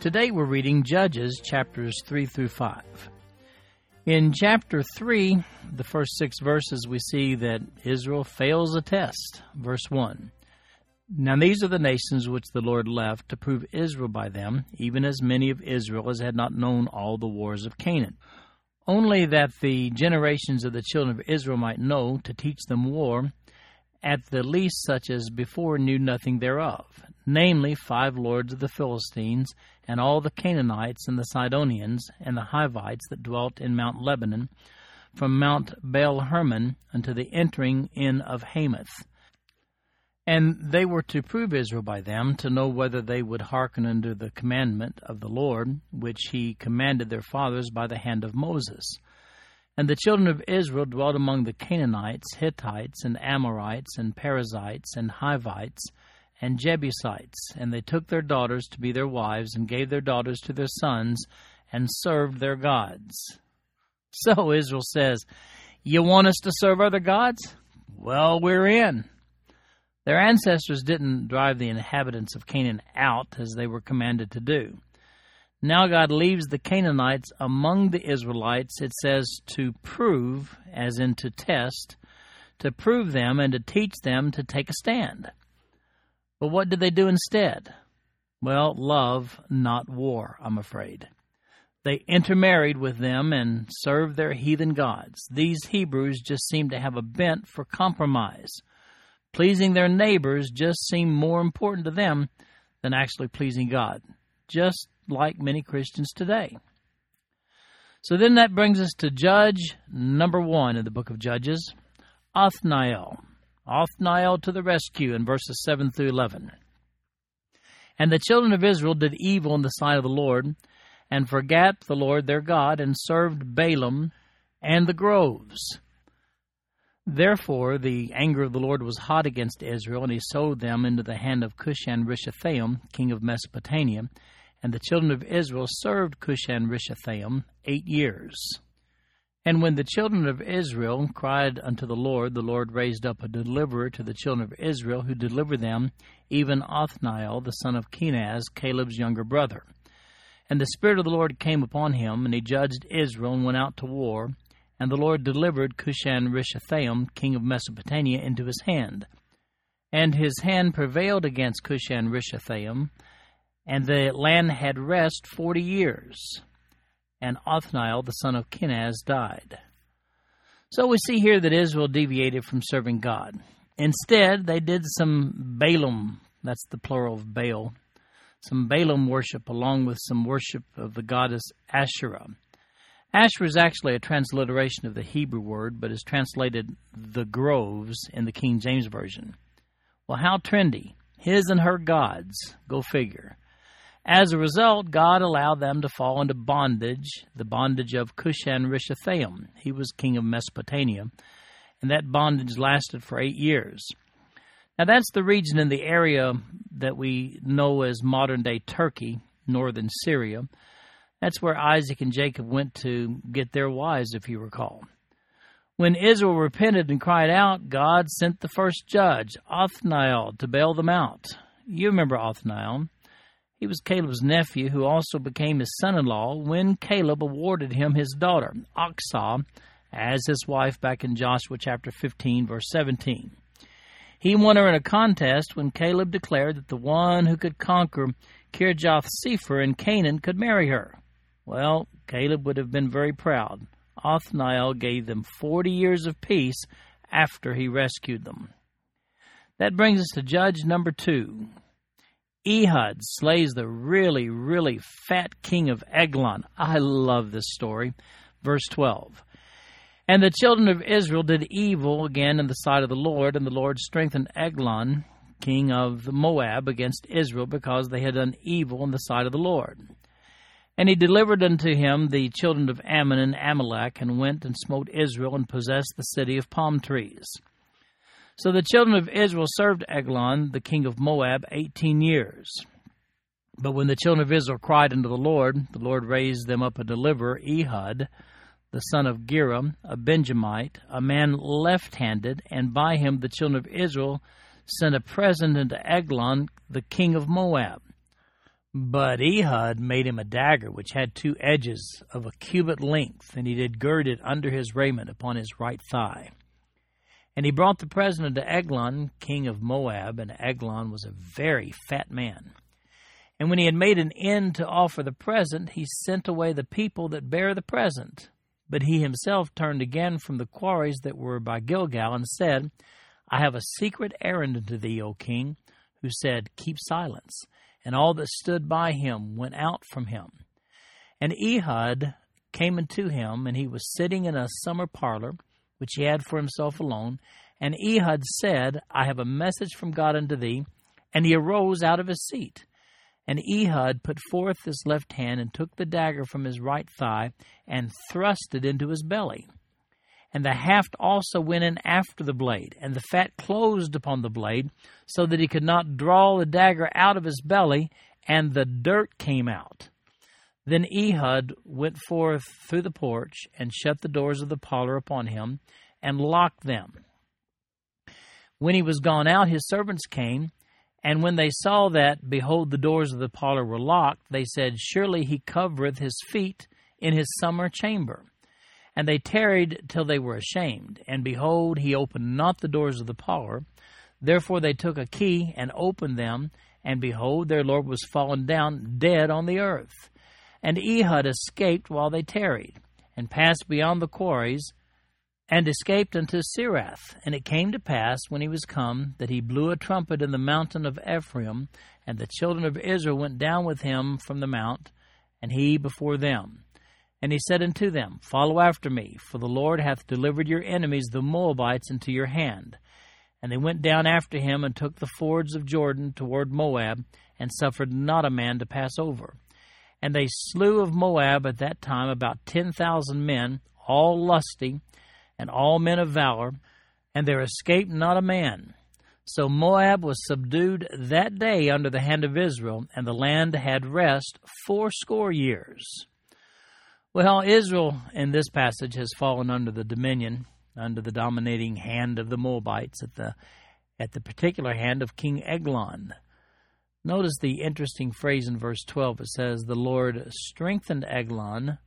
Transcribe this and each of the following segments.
Today we're reading Judges chapters 3 through 5. In chapter 3, the first six verses, we see that Israel fails a test. Verse 1. Now these are the nations which the Lord left to prove Israel by them, even as many of Israel as had not known all the wars of Canaan. Only that the generations of the children of Israel might know, to teach them war, at the least such as before knew nothing thereof, namely five lords of the Philistines, and all the Canaanites and the Sidonians, and the Hivites that dwelt in Mount Lebanon, from Mount Baal Hermon unto the entering in of Hamath. And they were to prove Israel by them, to know whether they would hearken unto the commandment of the Lord, which he commanded their fathers by the hand of Moses. And the children of Israel dwelt among the Canaanites, Hittites, and Amorites, and Perizzites, and Hivites, and Jebusites. And they took their daughters to be their wives, and gave their daughters to their sons, and served their gods. So Israel says, You want us to serve other gods? Well, we're in. Their ancestors didn't drive the inhabitants of Canaan out as they were commanded to do. Now God leaves the Canaanites among the Israelites, it says, to prove, as in to test, to prove them and to teach them to take a stand. But what did they do instead? Well, love, not war, I'm afraid. They intermarried with them and served their heathen gods. These Hebrews just seemed to have a bent for compromise. Pleasing their neighbors just seemed more important to them than actually pleasing God. Just like many Christians today. So then that brings us to Judge number one in the book of Judges, Othniel. Othniel to the rescue in verses 7 through 11. And the children of Israel did evil in the sight of the Lord, and forgat the Lord their God, and served Baalim and the groves. Therefore the anger of the Lord was hot against Israel, and he sold them into the hand of Cushan Rishathaim, king of Mesopotamia, and the children of Israel served Cushan Rishathaim eight years. And when the children of Israel cried unto the Lord, the Lord raised up a deliverer to the children of Israel, who delivered them, even Othniel, the son of Kenaz, Caleb's younger brother. And the Spirit of the Lord came upon him, and he judged Israel, and went out to war. And the Lord delivered Cushan Rishathaim, king of Mesopotamia, into his hand. And his hand prevailed against Cushan Rishathaim, and the land had rest forty years. And Othniel, the son of Kenaz, died. So we see here that Israel deviated from serving God. Instead, they did some Baalim, that's the plural of Baal, some Baalim worship along with some worship of the goddess Asherah. Asherah is actually a transliteration of the Hebrew word, but is translated the groves in the King James Version. Well, how trendy. His and her gods. Go figure. As a result, God allowed them to fall into bondage, the bondage of Cushan Rishathaim. He was king of Mesopotamia, and that bondage lasted for eight years. Now, that's the region in the area that we know as modern day Turkey, northern Syria. That's where Isaac and Jacob went to get their wives, if you recall. When Israel repented and cried out, God sent the first judge, Othniel, to bail them out. You remember Othniel. He was Caleb's nephew, who also became his son in law when Caleb awarded him his daughter, Achsah, as his wife back in Joshua chapter 15, verse 17. He won her in a contest when Caleb declared that the one who could conquer Kirjath Sepher in Canaan could marry her. Well, Caleb would have been very proud. Othniel gave them forty years of peace after he rescued them. That brings us to Judge number two. Ehud slays the really, really fat king of Eglon. I love this story. Verse 12. And the children of Israel did evil again in the sight of the Lord, and the Lord strengthened Eglon, king of Moab, against Israel, because they had done evil in the sight of the Lord. And he delivered unto him the children of Ammon and Amalek, and went and smote Israel, and possessed the city of palm trees. So the children of Israel served Eglon, the king of Moab, eighteen years. But when the children of Israel cried unto the Lord, the Lord raised them up a deliverer, Ehud, the son of Gera, a Benjamite, a man left handed, and by him the children of Israel sent a present unto Eglon, the king of Moab. But Ehud made him a dagger which had two edges of a cubit length, and he did gird it under his raiment upon his right thigh. And he brought the present unto Eglon, king of Moab, and Eglon was a very fat man. And when he had made an end to offer the present, he sent away the people that bare the present. But he himself turned again from the quarries that were by Gilgal, and said, I have a secret errand unto thee, O king, who said, Keep silence. And all that stood by him went out from him. And Ehud came unto him, and he was sitting in a summer parlor, which he had for himself alone. And Ehud said, I have a message from God unto thee. And he arose out of his seat. And Ehud put forth his left hand and took the dagger from his right thigh and thrust it into his belly. And the haft also went in after the blade, and the fat closed upon the blade, so that he could not draw the dagger out of his belly, and the dirt came out. Then Ehud went forth through the porch, and shut the doors of the parlor upon him, and locked them. When he was gone out, his servants came, and when they saw that, behold, the doors of the parlor were locked, they said, Surely he covereth his feet in his summer chamber. And they tarried till they were ashamed. And behold, he opened not the doors of the parlor. Therefore they took a key and opened them, and behold, their Lord was fallen down dead on the earth. And Ehud escaped while they tarried, and passed beyond the quarries, and escaped unto Seirath. And it came to pass, when he was come, that he blew a trumpet in the mountain of Ephraim, and the children of Israel went down with him from the mount, and he before them. And he said unto them, Follow after me, for the Lord hath delivered your enemies, the Moabites, into your hand. And they went down after him, and took the fords of Jordan toward Moab, and suffered not a man to pass over. And they slew of Moab at that time about ten thousand men, all lusty, and all men of valor, and there escaped not a man. So Moab was subdued that day under the hand of Israel, and the land had rest fourscore years. Well, Israel in this passage has fallen under the dominion, under the dominating hand of the Moabites at the at the particular hand of King Eglon. Notice the interesting phrase in verse 12. It says, The Lord strengthened Eglon,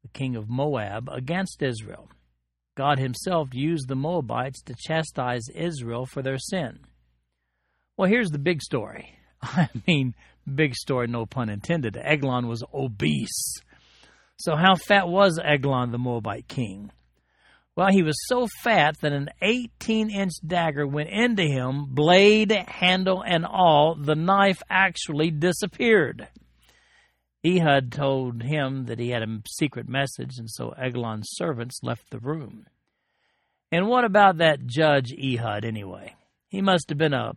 the king of Moab, against Israel. God himself used the Moabites to chastise Israel for their sin. Well, here's the big story. I mean, big story, no pun intended. Eglon was obese. So, how fat was Eglon, the Moabite king? Well, he was so fat that an 18 inch dagger went into him, blade, handle, and all. The knife actually disappeared. Ehud told him that he had a secret message, and so Eglon's servants left the room. And what about that judge Ehud, anyway? He must have been a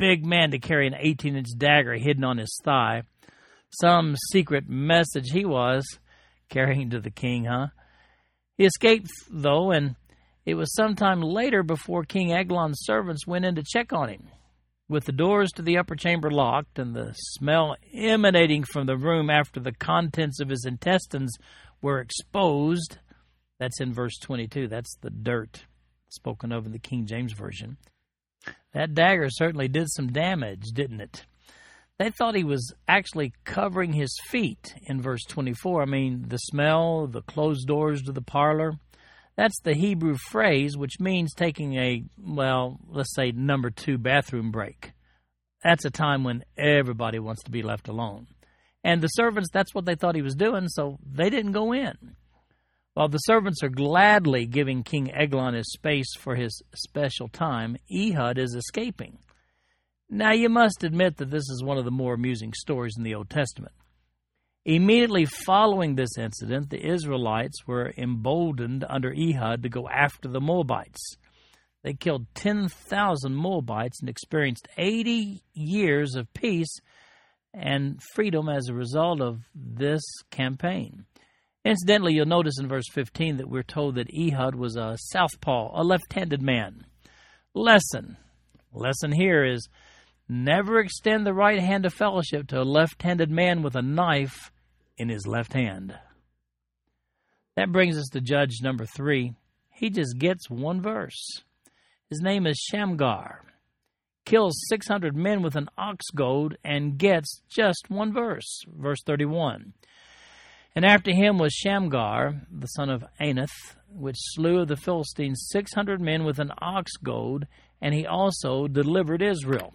big man to carry an 18 inch dagger hidden on his thigh. Some secret message he was carrying to the king, huh? He escaped, though, and it was some time later before King Eglon's servants went in to check on him. With the doors to the upper chamber locked and the smell emanating from the room after the contents of his intestines were exposed, that's in verse 22. That's the dirt spoken of in the King James Version. That dagger certainly did some damage, didn't it? They thought he was actually covering his feet in verse 24. I mean, the smell, the closed doors to the parlor. That's the Hebrew phrase, which means taking a, well, let's say number two bathroom break. That's a time when everybody wants to be left alone. And the servants, that's what they thought he was doing, so they didn't go in. While the servants are gladly giving King Eglon his space for his special time, Ehud is escaping. Now, you must admit that this is one of the more amusing stories in the Old Testament. Immediately following this incident, the Israelites were emboldened under Ehud to go after the Moabites. They killed 10,000 Moabites and experienced 80 years of peace and freedom as a result of this campaign. Incidentally, you'll notice in verse 15 that we're told that Ehud was a southpaw, a left handed man. Lesson. Lesson here is never extend the right hand of fellowship to a left handed man with a knife in his left hand. That brings us to judge number three. He just gets one verse. His name is Shamgar. Kills 600 men with an ox goad and gets just one verse. Verse 31. And after him was Shamgar, the son of Anath, which slew of the Philistines six hundred men with an ox goad, and he also delivered Israel.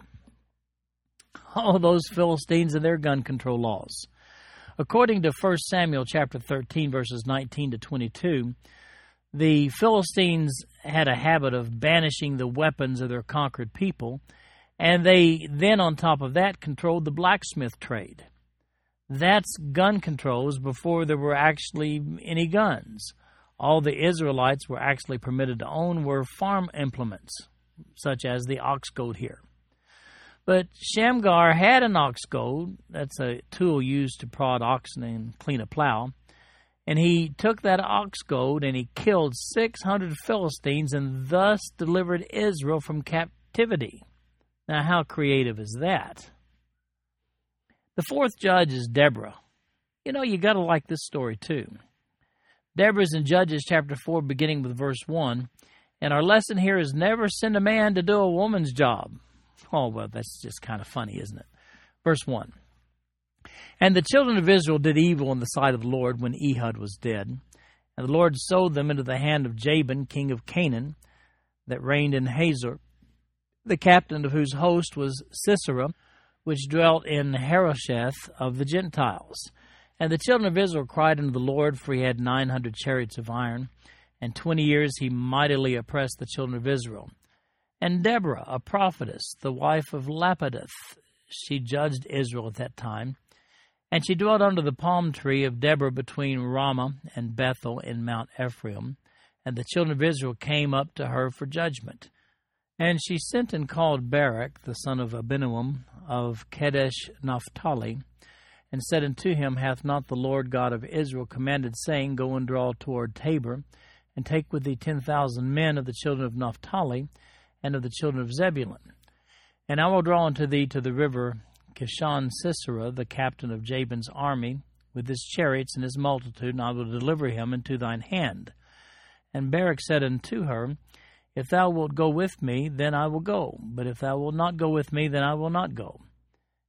All those Philistines and their gun control laws. According to 1 Samuel chapter 13, verses 19 to 22, the Philistines had a habit of banishing the weapons of their conquered people, and they then, on top of that, controlled the blacksmith trade. That's gun controls before there were actually any guns. All the Israelites were actually permitted to own were farm implements, such as the ox goad here. But Shamgar had an ox goad. That's a tool used to prod oxen and clean a plow. And he took that ox goad and he killed 600 Philistines and thus delivered Israel from captivity. Now, how creative is that? The fourth judge is Deborah. You know, you got to like this story too. Deborah's in Judges chapter 4, beginning with verse 1. And our lesson here is never send a man to do a woman's job. Oh, well, that's just kind of funny, isn't it? Verse 1. And the children of Israel did evil in the sight of the Lord when Ehud was dead. And the Lord sold them into the hand of Jabin, king of Canaan, that reigned in Hazor, the captain of whose host was Sisera, which dwelt in Harosheth of the Gentiles. And the children of Israel cried unto the Lord, for he had nine hundred chariots of iron, and twenty years he mightily oppressed the children of Israel. And Deborah, a prophetess, the wife of Lapidoth, she judged Israel at that time. And she dwelt under the palm tree of Deborah between Ramah and Bethel in Mount Ephraim. And the children of Israel came up to her for judgment. And she sent and called Barak, the son of Abinoam, of Kadesh Naphtali, and said unto him, Hath not the Lord God of Israel commanded, saying, Go and draw toward Tabor, and take with thee ten thousand men of the children of Naphtali, and of the children of Zebulun? And I will draw unto thee to the river Kishon Sisera, the captain of Jabin's army, with his chariots and his multitude, and I will deliver him into thine hand. And Barak said unto her, if thou wilt go with me, then I will go. But if thou wilt not go with me, then I will not go.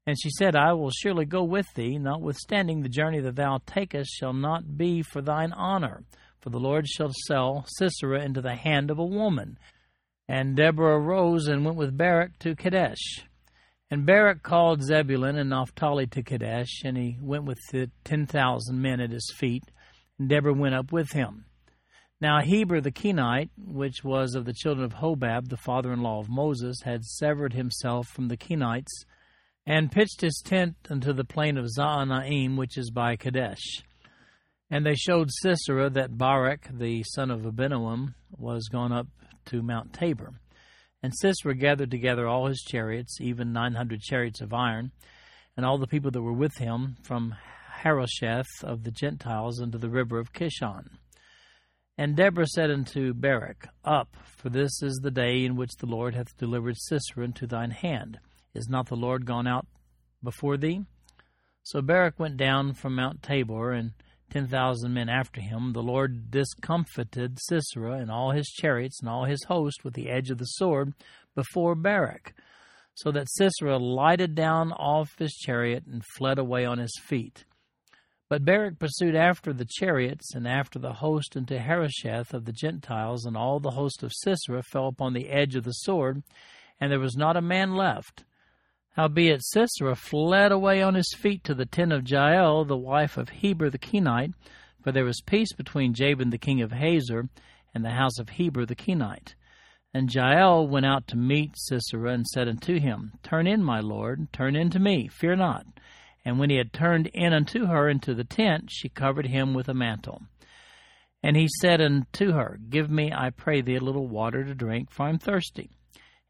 And she said, I will surely go with thee, notwithstanding the journey that thou takest shall not be for thine honor, for the Lord shall sell Sisera into the hand of a woman. And Deborah arose and went with Barak to Kadesh. And Barak called Zebulun and Naphtali to Kadesh, and he went with the ten thousand men at his feet, and Deborah went up with him. Now Heber the Kenite, which was of the children of Hobab, the father in law of Moses, had severed himself from the Kenites, and pitched his tent unto the plain of Zaanaim, which is by Kadesh. And they showed Sisera that Barak, the son of Abinoam, was gone up to Mount Tabor. And Sisera gathered together all his chariots, even nine hundred chariots of iron, and all the people that were with him from Harosheth of the Gentiles unto the river of Kishon. And Deborah said unto Barak, Up, for this is the day in which the Lord hath delivered Sisera into thine hand. Is not the Lord gone out before thee? So Barak went down from Mount Tabor, and ten thousand men after him. The Lord discomfited Sisera and all his chariots and all his host with the edge of the sword before Barak, so that Sisera lighted down off his chariot and fled away on his feet. But Barak pursued after the chariots and after the host into Harosheth of the Gentiles, and all the host of Sisera fell upon the edge of the sword, and there was not a man left. Howbeit Sisera fled away on his feet to the tent of Jael, the wife of Heber the Kenite, for there was peace between Jabin the king of Hazor and the house of Heber the Kenite. And Jael went out to meet Sisera and said unto him, Turn in, my lord, turn in to me, fear not. And when he had turned in unto her into the tent, she covered him with a mantle. And he said unto her, Give me, I pray thee, a little water to drink, for I am thirsty.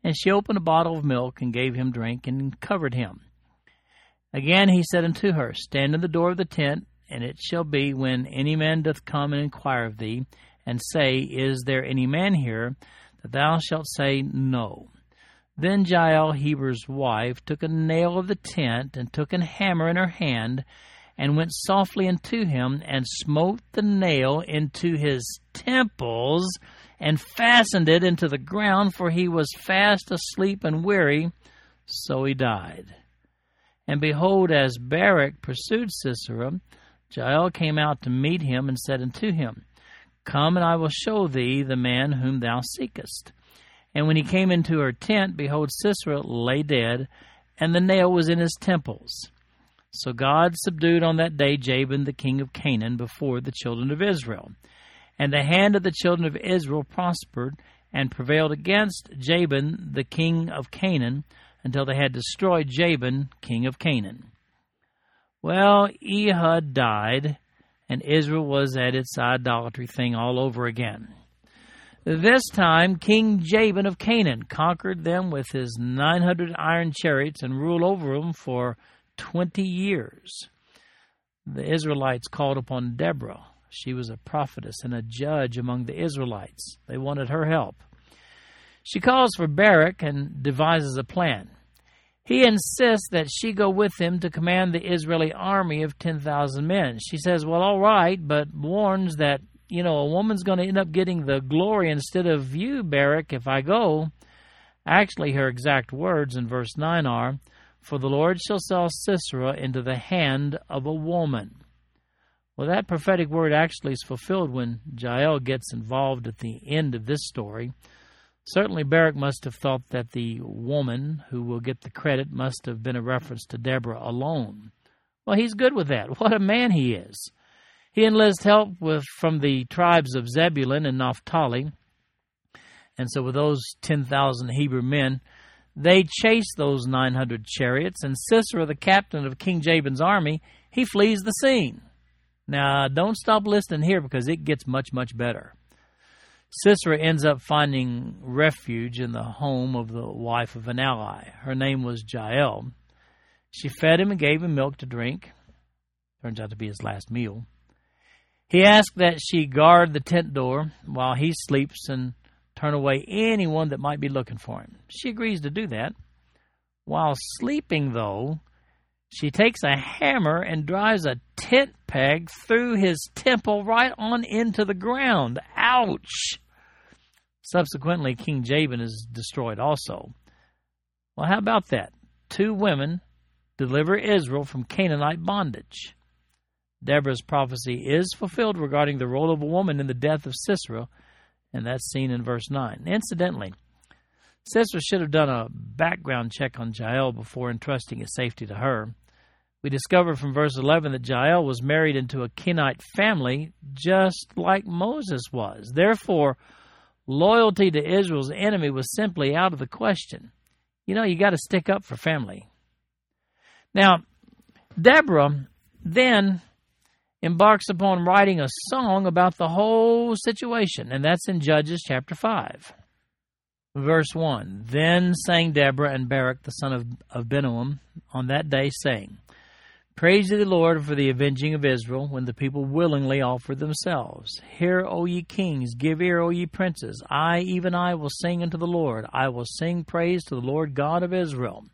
And she opened a bottle of milk and gave him drink and covered him. Again he said unto her, Stand in the door of the tent, and it shall be when any man doth come and inquire of thee, and say, Is there any man here? that thou shalt say, No. Then Jael, Heber's wife, took a nail of the tent, and took an hammer in her hand, and went softly unto him, and smote the nail into his temples, and fastened it into the ground, for he was fast asleep and weary, so he died. And behold, as Barak pursued Sisera, Jael came out to meet him, and said unto him, Come, and I will show thee the man whom thou seekest. And when he came into her tent, behold, Sisera lay dead, and the nail was in his temples. So God subdued on that day Jabin the king of Canaan before the children of Israel. And the hand of the children of Israel prospered and prevailed against Jabin the king of Canaan until they had destroyed Jabin king of Canaan. Well, Ehud died, and Israel was at its idolatry thing all over again. This time, King Jabin of Canaan conquered them with his 900 iron chariots and ruled over them for 20 years. The Israelites called upon Deborah. She was a prophetess and a judge among the Israelites. They wanted her help. She calls for Barak and devises a plan. He insists that she go with him to command the Israeli army of 10,000 men. She says, Well, all right, but warns that you know, a woman's going to end up getting the glory instead of you, Barak, if I go. Actually, her exact words in verse 9 are, For the Lord shall sell Sisera into the hand of a woman. Well, that prophetic word actually is fulfilled when Jael gets involved at the end of this story. Certainly, Barak must have thought that the woman who will get the credit must have been a reference to Deborah alone. Well, he's good with that. What a man he is. He enlists help with from the tribes of Zebulun and Naphtali. And so, with those 10,000 Hebrew men, they chase those 900 chariots, and Sisera, the captain of King Jabin's army, he flees the scene. Now, don't stop listening here because it gets much, much better. Sisera ends up finding refuge in the home of the wife of an ally. Her name was Jael. She fed him and gave him milk to drink. Turns out to be his last meal. He asks that she guard the tent door while he sleeps and turn away anyone that might be looking for him. She agrees to do that. While sleeping, though, she takes a hammer and drives a tent peg through his temple right on into the ground. Ouch! Subsequently, King Jabin is destroyed also. Well, how about that? Two women deliver Israel from Canaanite bondage. Deborah's prophecy is fulfilled regarding the role of a woman in the death of Sisera, and that's seen in verse 9. Incidentally, Sisera should have done a background check on Jael before entrusting his safety to her. We discover from verse 11 that Jael was married into a Kenite family just like Moses was. Therefore, loyalty to Israel's enemy was simply out of the question. You know, you got to stick up for family. Now, Deborah then embarks upon writing a song about the whole situation, and that's in Judges chapter 5. Verse 1 Then sang Deborah and Barak the son of, of Binoam on that day, saying, Praise to the Lord for the avenging of Israel, when the people willingly offer themselves. Hear, O ye kings, give ear, O ye princes. I, even I, will sing unto the Lord. I will sing praise to the Lord God of Israel.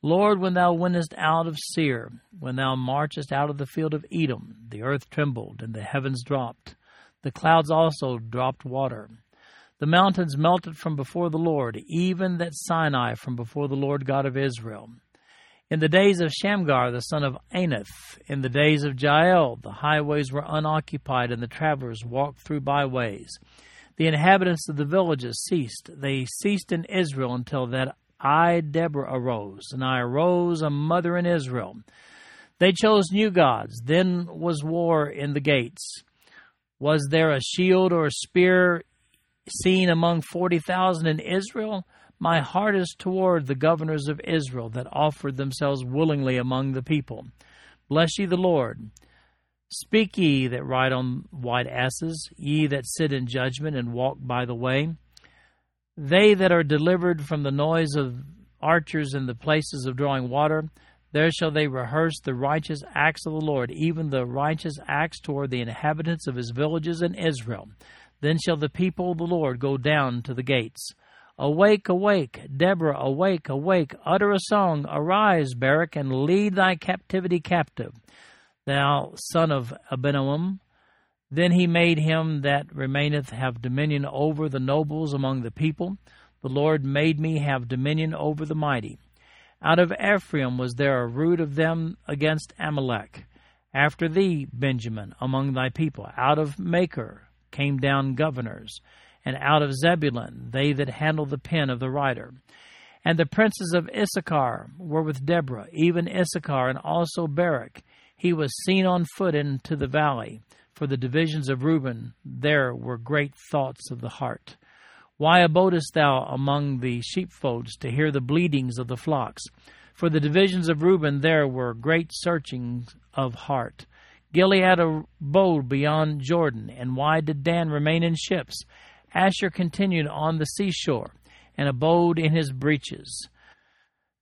Lord, when thou wentest out of Seir, when thou marchest out of the field of Edom, the earth trembled, and the heavens dropped. The clouds also dropped water. The mountains melted from before the Lord, even that Sinai from before the Lord God of Israel. In the days of Shamgar the son of Anath, in the days of Jael, the highways were unoccupied, and the travelers walked through byways. The inhabitants of the villages ceased. They ceased in Israel until that I, Deborah, arose, and I arose a mother in Israel. They chose new gods. Then was war in the gates. Was there a shield or a spear seen among 40,000 in Israel? My heart is toward the governors of Israel that offered themselves willingly among the people. Bless ye the Lord. Speak ye that ride on white asses, ye that sit in judgment and walk by the way. They that are delivered from the noise of archers in the places of drawing water, there shall they rehearse the righteous acts of the Lord, even the righteous acts toward the inhabitants of his villages in Israel. Then shall the people of the Lord go down to the gates. Awake, awake, Deborah, awake, awake, utter a song, arise, Barak, and lead thy captivity captive thou son of Abinoam. Then he made him that remaineth have dominion over the nobles among the people. The Lord made me have dominion over the mighty. Out of Ephraim was there a root of them against Amalek. After thee, Benjamin, among thy people. Out of Machir came down governors, and out of Zebulun they that handle the pen of the writer. And the princes of Issachar were with Deborah, even Issachar and also Barak he was seen on foot into the valley. For the divisions of Reuben, there were great thoughts of the heart. Why abodest thou among the sheepfolds to hear the bleatings of the flocks? For the divisions of Reuben, there were great searchings of heart. Gilead abode beyond Jordan, and why did Dan remain in ships? Asher continued on the seashore, and abode in his breaches.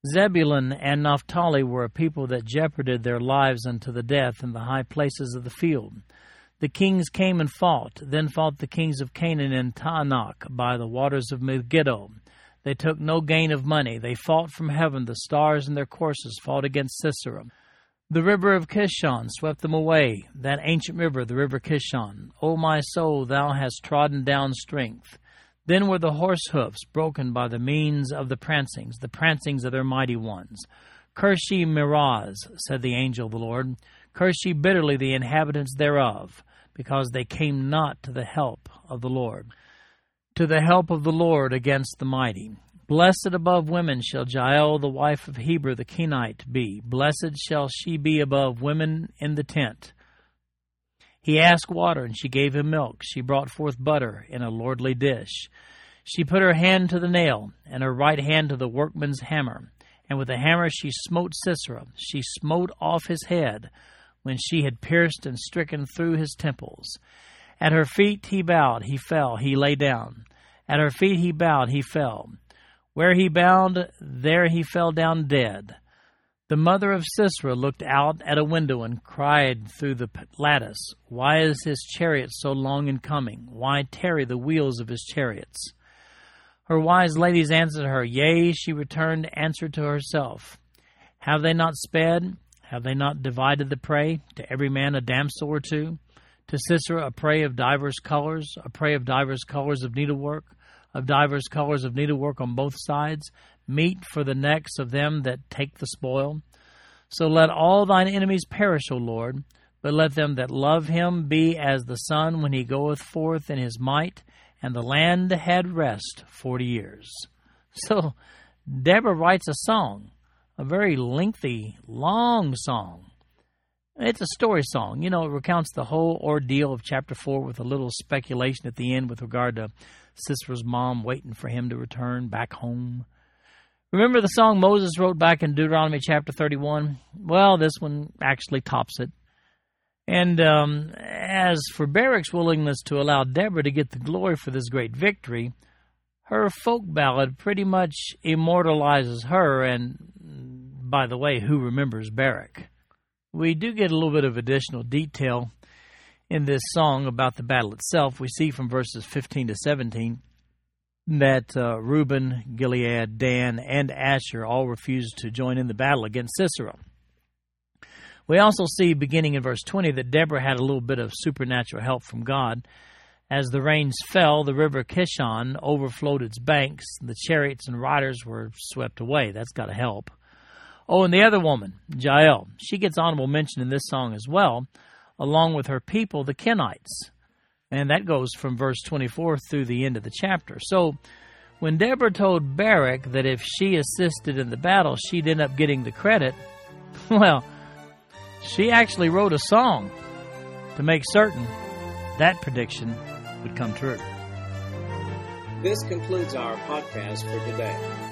Zebulun and Naphtali were a people that jeoparded their lives unto the death in the high places of the field. The kings came and fought. Then fought the kings of Canaan and Taanach by the waters of Megiddo. They took no gain of money. They fought from heaven. The stars in their courses fought against Sisera. The river of Kishon swept them away, that ancient river, the river Kishon. O my soul, thou hast trodden down strength. Then were the horse hoofs broken by the means of the prancings, the prancings of their mighty ones. Curse ye Meroz, said the angel of the Lord. Curse ye bitterly the inhabitants thereof, because they came not to the help of the Lord. To the help of the Lord against the mighty. Blessed above women shall Jael, the wife of Heber the Kenite, be. Blessed shall she be above women in the tent. He asked water, and she gave him milk. She brought forth butter in a lordly dish. She put her hand to the nail, and her right hand to the workman's hammer. And with the hammer she smote Sisera. She smote off his head, when she had pierced and stricken through his temples. At her feet he bowed, he fell, he lay down. At her feet he bowed, he fell. Where he bound, there he fell down dead. The mother of Sisera looked out at a window and cried through the lattice, Why is his chariot so long in coming? Why tarry the wheels of his chariots? Her wise ladies answered her, Yea, she returned answer to herself. Have they not sped? Have they not divided the prey? To every man a damsel or two? To Sisera a prey of divers colors, a prey of divers colors of needlework, of divers colors of needlework on both sides, meat for the necks of them that take the spoil. So let all thine enemies perish, O Lord, but let them that love him be as the sun when he goeth forth in his might, and the land had rest forty years. So Deborah writes a song, a very lengthy, long song. It's a story song. You know, it recounts the whole ordeal of chapter 4 with a little speculation at the end with regard to Sisera's mom waiting for him to return back home. Remember the song Moses wrote back in Deuteronomy chapter 31? Well, this one actually tops it. And um, as for Barak's willingness to allow Deborah to get the glory for this great victory, her folk ballad pretty much immortalizes her, and by the way, who remembers Barak? We do get a little bit of additional detail in this song about the battle itself. We see from verses 15 to 17 that uh, Reuben, Gilead, Dan, and Asher all refused to join in the battle against Sisera. We also see, beginning in verse 20, that Deborah had a little bit of supernatural help from God. As the rains fell, the river Kishon overflowed its banks. The chariots and riders were swept away. That's got to help. Oh, and the other woman, Jael, she gets honorable mention in this song as well, along with her people, the Kenites. And that goes from verse 24 through the end of the chapter. So when Deborah told Barak that if she assisted in the battle, she'd end up getting the credit, well, she actually wrote a song to make certain that prediction would come true. This concludes our podcast for today.